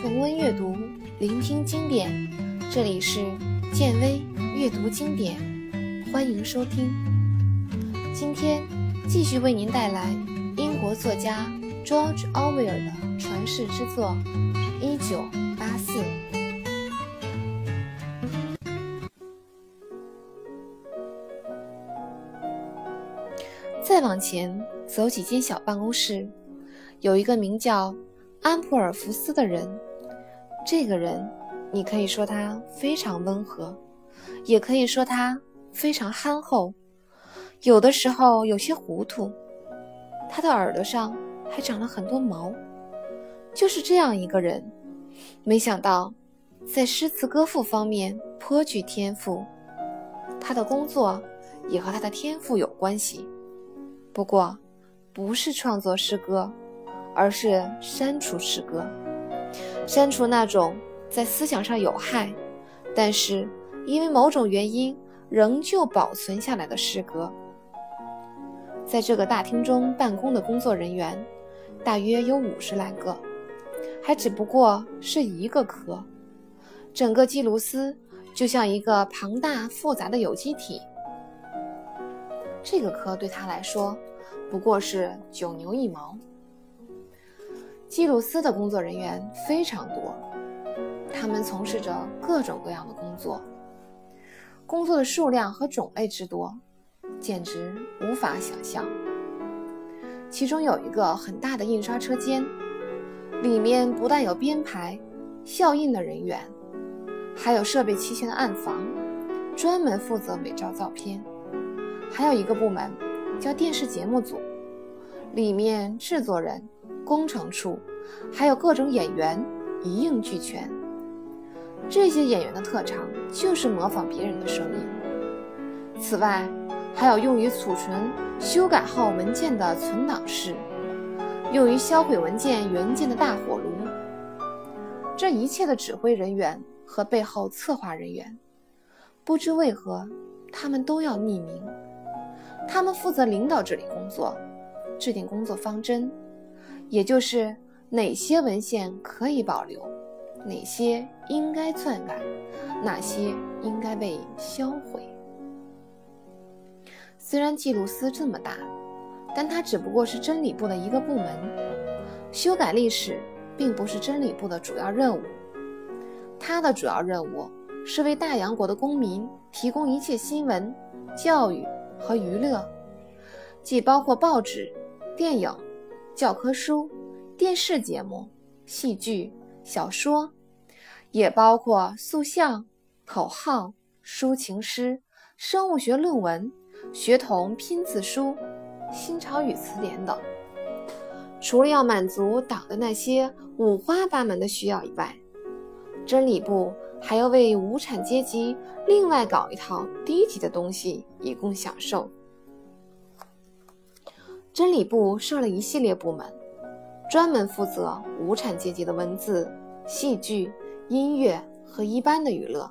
重温阅读，聆听经典。这里是建威阅读经典，欢迎收听。今天继续为您带来英国作家 George Orwell 的传世之作《一九八四》。再往前走几间小办公室，有一个名叫安普尔福斯的人。这个人，你可以说他非常温和，也可以说他非常憨厚，有的时候有些糊涂。他的耳朵上还长了很多毛。就是这样一个人，没想到在诗词歌赋方面颇具天赋。他的工作也和他的天赋有关系。不过，不是创作诗歌，而是删除诗歌，删除那种在思想上有害，但是因为某种原因仍旧保存下来的诗歌。在这个大厅中办公的工作人员，大约有五十来个，还只不过是一个科。整个基鲁斯就像一个庞大复杂的有机体。这个科对他来说不过是九牛一毛。基鲁斯的工作人员非常多，他们从事着各种各样的工作，工作的数量和种类之多，简直无法想象。其中有一个很大的印刷车间，里面不但有编排、校印的人员，还有设备齐全的暗房，专门负责美照照片。还有一个部门叫电视节目组，里面制作人、工程处，还有各种演员一应俱全。这些演员的特长就是模仿别人的声音。此外，还有用于储存、修改后文件的存档室，用于销毁文件原件的大火炉。这一切的指挥人员和背后策划人员，不知为何，他们都要匿名。他们负责领导这里工作，制定工作方针，也就是哪些文献可以保留，哪些应该篡改，哪些应该被销毁。虽然记录司这么大，但它只不过是真理部的一个部门，修改历史并不是真理部的主要任务。它的主要任务是为大洋国的公民提供一切新闻、教育。和娱乐，既包括报纸、电影、教科书、电视节目、戏剧、小说，也包括塑像、口号、抒情诗、生物学论文、学童拼字书、新潮语词典等。除了要满足党的那些五花八门的需要以外，真理部。还要为无产阶级另外搞一套低级的东西以供享受。真理部设了一系列部门，专门负责无产阶级的文字、戏剧、音乐和一般的娱乐。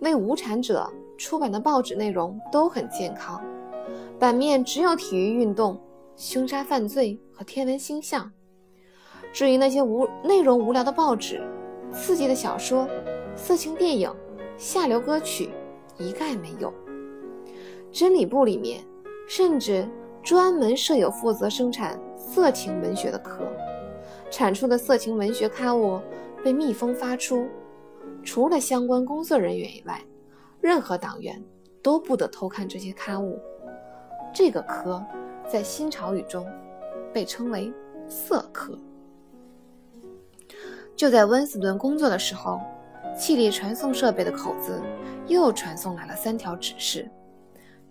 为无产者出版的报纸内容都很健康，版面只有体育运动、凶杀犯罪和天文星象。至于那些无内容无聊的报纸，刺激的小说。色情电影、下流歌曲一概没有。真理部里面甚至专门设有负责生产色情文学的科，产出的色情文学刊物被密封发出，除了相关工作人员以外，任何党员都不得偷看这些刊物。这个科在新潮语中被称为“色科”。就在温斯顿工作的时候。气力传送设备的口子又传送来了三条指示，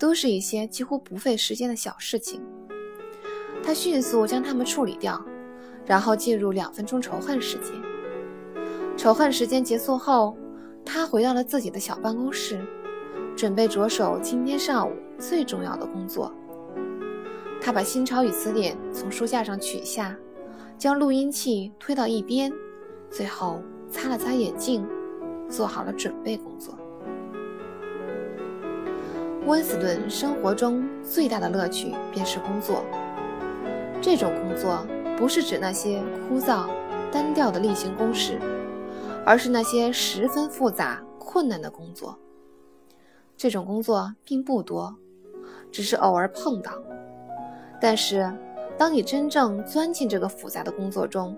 都是一些几乎不费时间的小事情。他迅速将它们处理掉，然后进入两分钟仇恨时间。仇恨时间结束后，他回到了自己的小办公室，准备着手今天上午最重要的工作。他把新潮语词典从书架上取下，将录音器推到一边，最后擦了擦眼镜。做好了准备工作。温斯顿生活中最大的乐趣便是工作。这种工作不是指那些枯燥、单调的例行公事，而是那些十分复杂、困难的工作。这种工作并不多，只是偶尔碰到。但是，当你真正钻进这个复杂的工作中，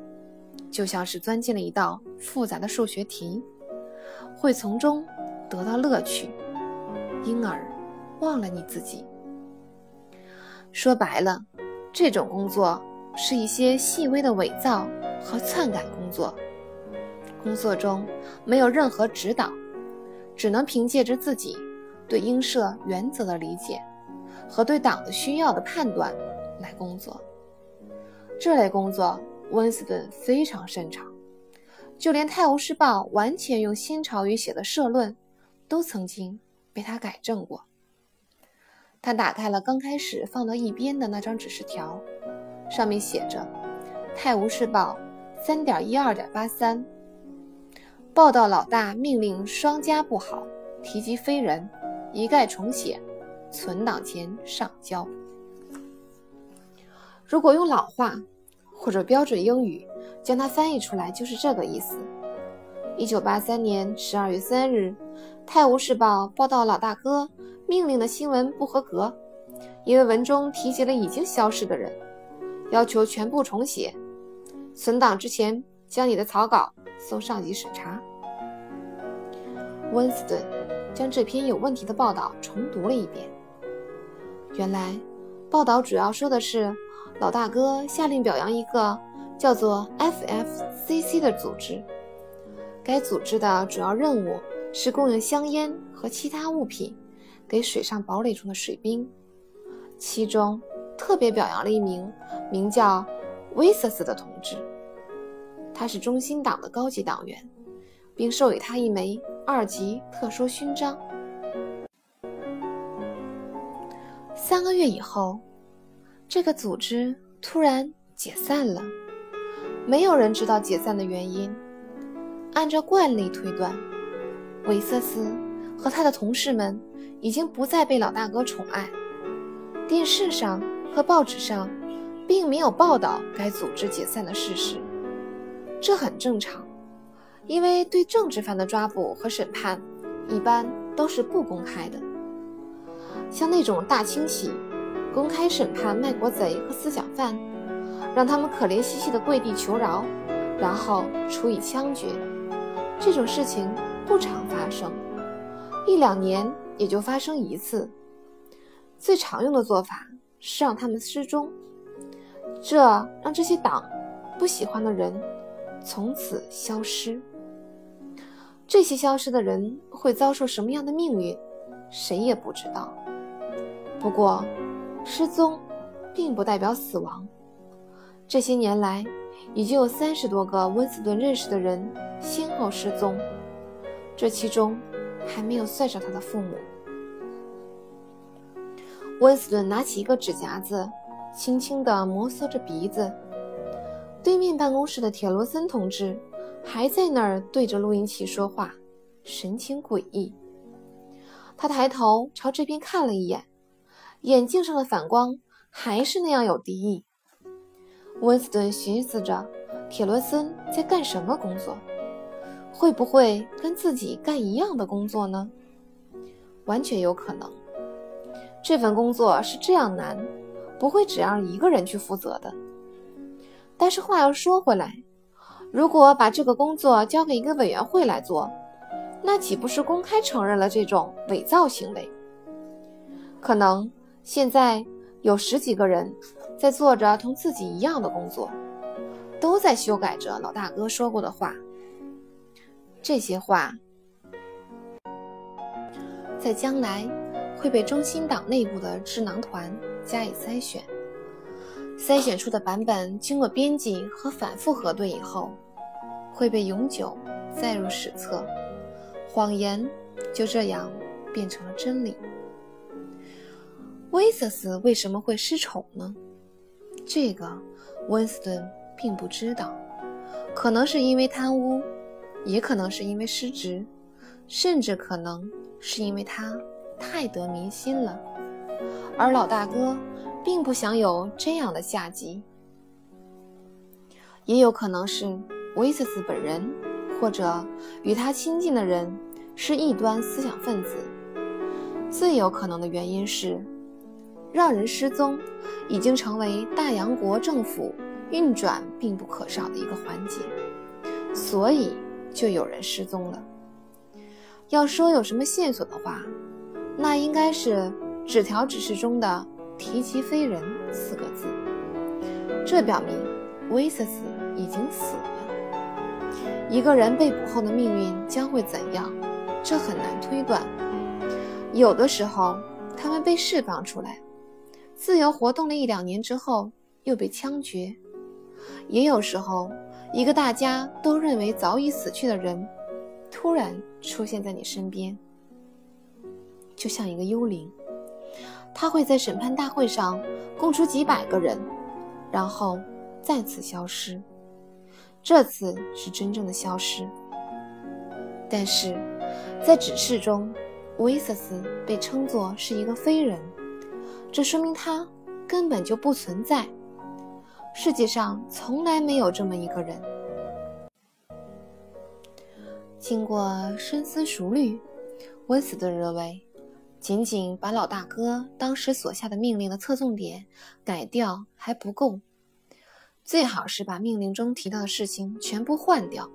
就像是钻进了一道复杂的数学题，会从中得到乐趣，因而忘了你自己。说白了，这种工作是一些细微的伪造和篡改工作。工作中没有任何指导，只能凭借着自己对英社原则的理解和对党的需要的判断来工作。这类工作。温斯顿非常擅长，就连《泰晤士报》完全用新潮语写的社论，都曾经被他改正过。他打开了刚开始放到一边的那张指示条，上面写着：“《泰晤士报》三点一二点八三，报道老大命令双加不好，提及非人，一概重写，存档前上交。”如果用老话。或者标准英语将它翻译出来就是这个意思。一九八三年十二月三日，《泰晤士报》报道老大哥命令的新闻不合格，因为文中提及了已经消失的人，要求全部重写。存档之前将你的草稿送上级审查。温斯顿将这篇有问题的报道重读了一遍。原来，报道主要说的是。老大哥下令表扬一个叫做 FFCC 的组织。该组织的主要任务是供应香烟和其他物品给水上堡垒中的水兵。其中特别表扬了一名名叫威瑟斯的同志，他是中心党的高级党员，并授予他一枚二级特殊勋章。三个月以后。这个组织突然解散了，没有人知道解散的原因。按照惯例推断，韦瑟斯和他的同事们已经不再被老大哥宠爱。电视上和报纸上并没有报道该组织解散的事实，这很正常，因为对政治犯的抓捕和审判一般都是不公开的，像那种大清洗。公开审判卖国贼和思想犯，让他们可怜兮兮的跪地求饶，然后处以枪决。这种事情不常发生，一两年也就发生一次。最常用的做法是让他们失踪，这让这些党不喜欢的人从此消失。这些消失的人会遭受什么样的命运，谁也不知道。不过，失踪，并不代表死亡。这些年来，已经有三十多个温斯顿认识的人先后失踪，这其中还没有算上他的父母。温斯顿拿起一个纸夹子，轻轻地摩挲着鼻子。对面办公室的铁罗森同志还在那儿对着录音器说话，神情诡异。他抬头朝这边看了一眼。眼镜上的反光还是那样有敌意。温斯顿寻思着，铁罗森在干什么工作？会不会跟自己干一样的工作呢？完全有可能。这份工作是这样难，不会只让一个人去负责的。但是话又说回来，如果把这个工作交给一个委员会来做，那岂不是公开承认了这种伪造行为？可能。现在有十几个人在做着同自己一样的工作，都在修改着老大哥说过的话。这些话在将来会被中心党内部的智囊团加以筛选，筛选出的版本经过编辑和反复核对以后，会被永久载入史册。谎言就这样变成了真理。威瑟斯为什么会失宠呢？这个温斯顿并不知道，可能是因为贪污，也可能是因为失职，甚至可能是因为他太得民心了。而老大哥并不想有这样的下级，也有可能是威瑟斯本人或者与他亲近的人是异端思想分子。最有可能的原因是，让人失踪已经成为大洋国政府运转必不可少的一个环节，所以就有人失踪了。要说有什么线索的话，那应该是纸条指示中的“提及非人”四个字。这表明威瑟斯已经死了。一个人被捕后的命运将会怎样，这很难推断。有的时候，他们被释放出来，自由活动了一两年之后又被枪决；也有时候，一个大家都认为早已死去的人，突然出现在你身边，就像一个幽灵。他会在审判大会上供出几百个人，然后再次消失。这次是真正的消失，但是在指示中。威瑟斯被称作是一个非人，这说明他根本就不存在。世界上从来没有这么一个人。经过深思熟虑，温斯顿认为，仅仅把老大哥当时所下的命令的侧重点改掉还不够，最好是把命令中提到的事情全部换掉，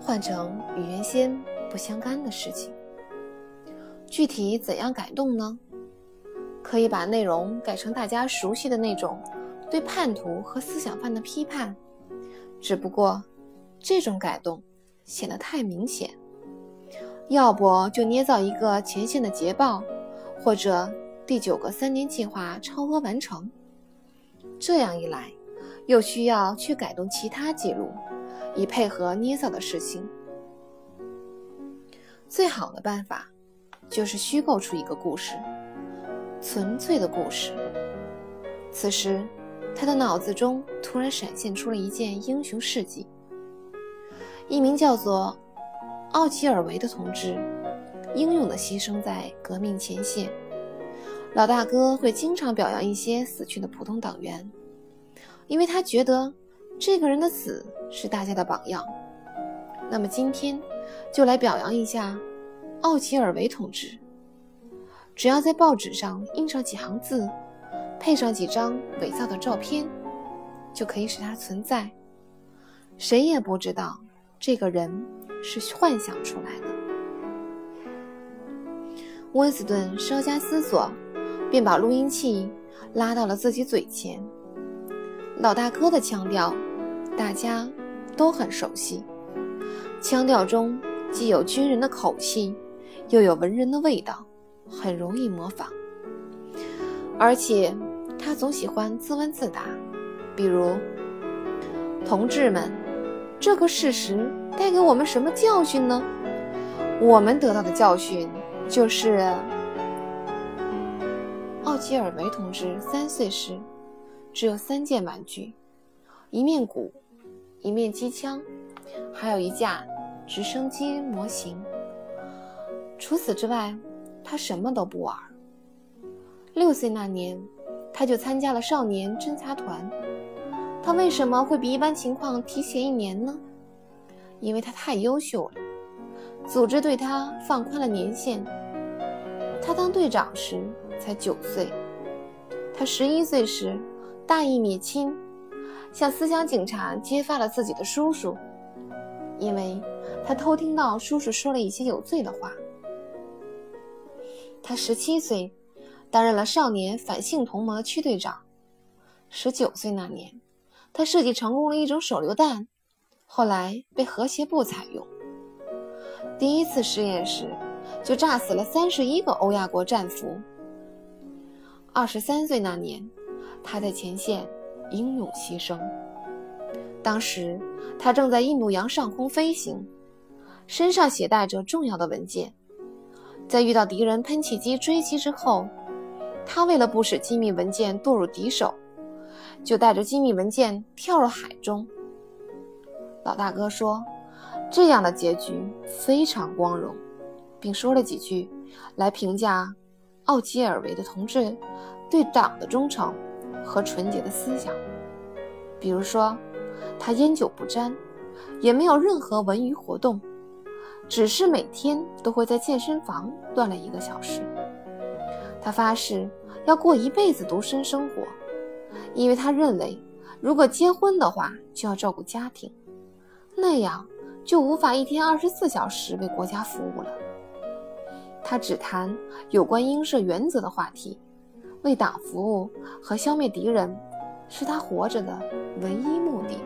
换成与原先不相干的事情。具体怎样改动呢？可以把内容改成大家熟悉的那种对叛徒和思想犯的批判，只不过这种改动显得太明显。要不就捏造一个前线的捷报，或者第九个三年计划超额完成。这样一来，又需要去改动其他记录，以配合捏造的事情。最好的办法。就是虚构出一个故事，纯粹的故事。此时，他的脑子中突然闪现出了一件英雄事迹：一名叫做奥吉尔维的同志，英勇地牺牲在革命前线。老大哥会经常表扬一些死去的普通党员，因为他觉得这个人的死是大家的榜样。那么今天，就来表扬一下。奥吉尔维同志，只要在报纸上印上几行字，配上几张伪造的照片，就可以使他存在。谁也不知道这个人是幻想出来的。温斯顿稍加思索，便把录音器拉到了自己嘴前。老大哥的腔调，大家都很熟悉，腔调中既有军人的口气。又有文人的味道，很容易模仿。而且他总喜欢自问自答，比如：“同志们，这个事实带给我们什么教训呢？我们得到的教训就是，奥吉尔维同志三岁时只有三件玩具：一面鼓，一面机枪，还有一架直升机模型。”除此之外，他什么都不玩。六岁那年，他就参加了少年侦察团。他为什么会比一般情况提前一年呢？因为他太优秀了，组织对他放宽了年限。他当队长时才九岁。他十一岁时大义灭亲，向思想警察揭发了自己的叔叔，因为他偷听到叔叔说了一些有罪的话。他十七岁，担任了少年反性同盟的区队长。十九岁那年，他设计成功了一种手榴弹，后来被和谐部采用。第一次试验时，就炸死了三十一个欧亚国战俘。二十三岁那年，他在前线英勇牺牲。当时他正在印度洋上空飞行，身上携带着重要的文件。在遇到敌人喷气机追击之后，他为了不使机密文件堕入敌手，就带着机密文件跳入海中。老大哥说：“这样的结局非常光荣，并说了几句来评价奥吉尔维的同志对党的忠诚和纯洁的思想。比如说，他烟酒不沾，也没有任何文娱活动，只是每天都会在健身房锻炼一个小时。他发誓要过一辈子独身生活，因为他认为，如果结婚的话就要照顾家庭，那样就无法一天二十四小时为国家服务了。他只谈有关应社原则的话题，为党服务和消灭敌人，是他活着的唯一目的。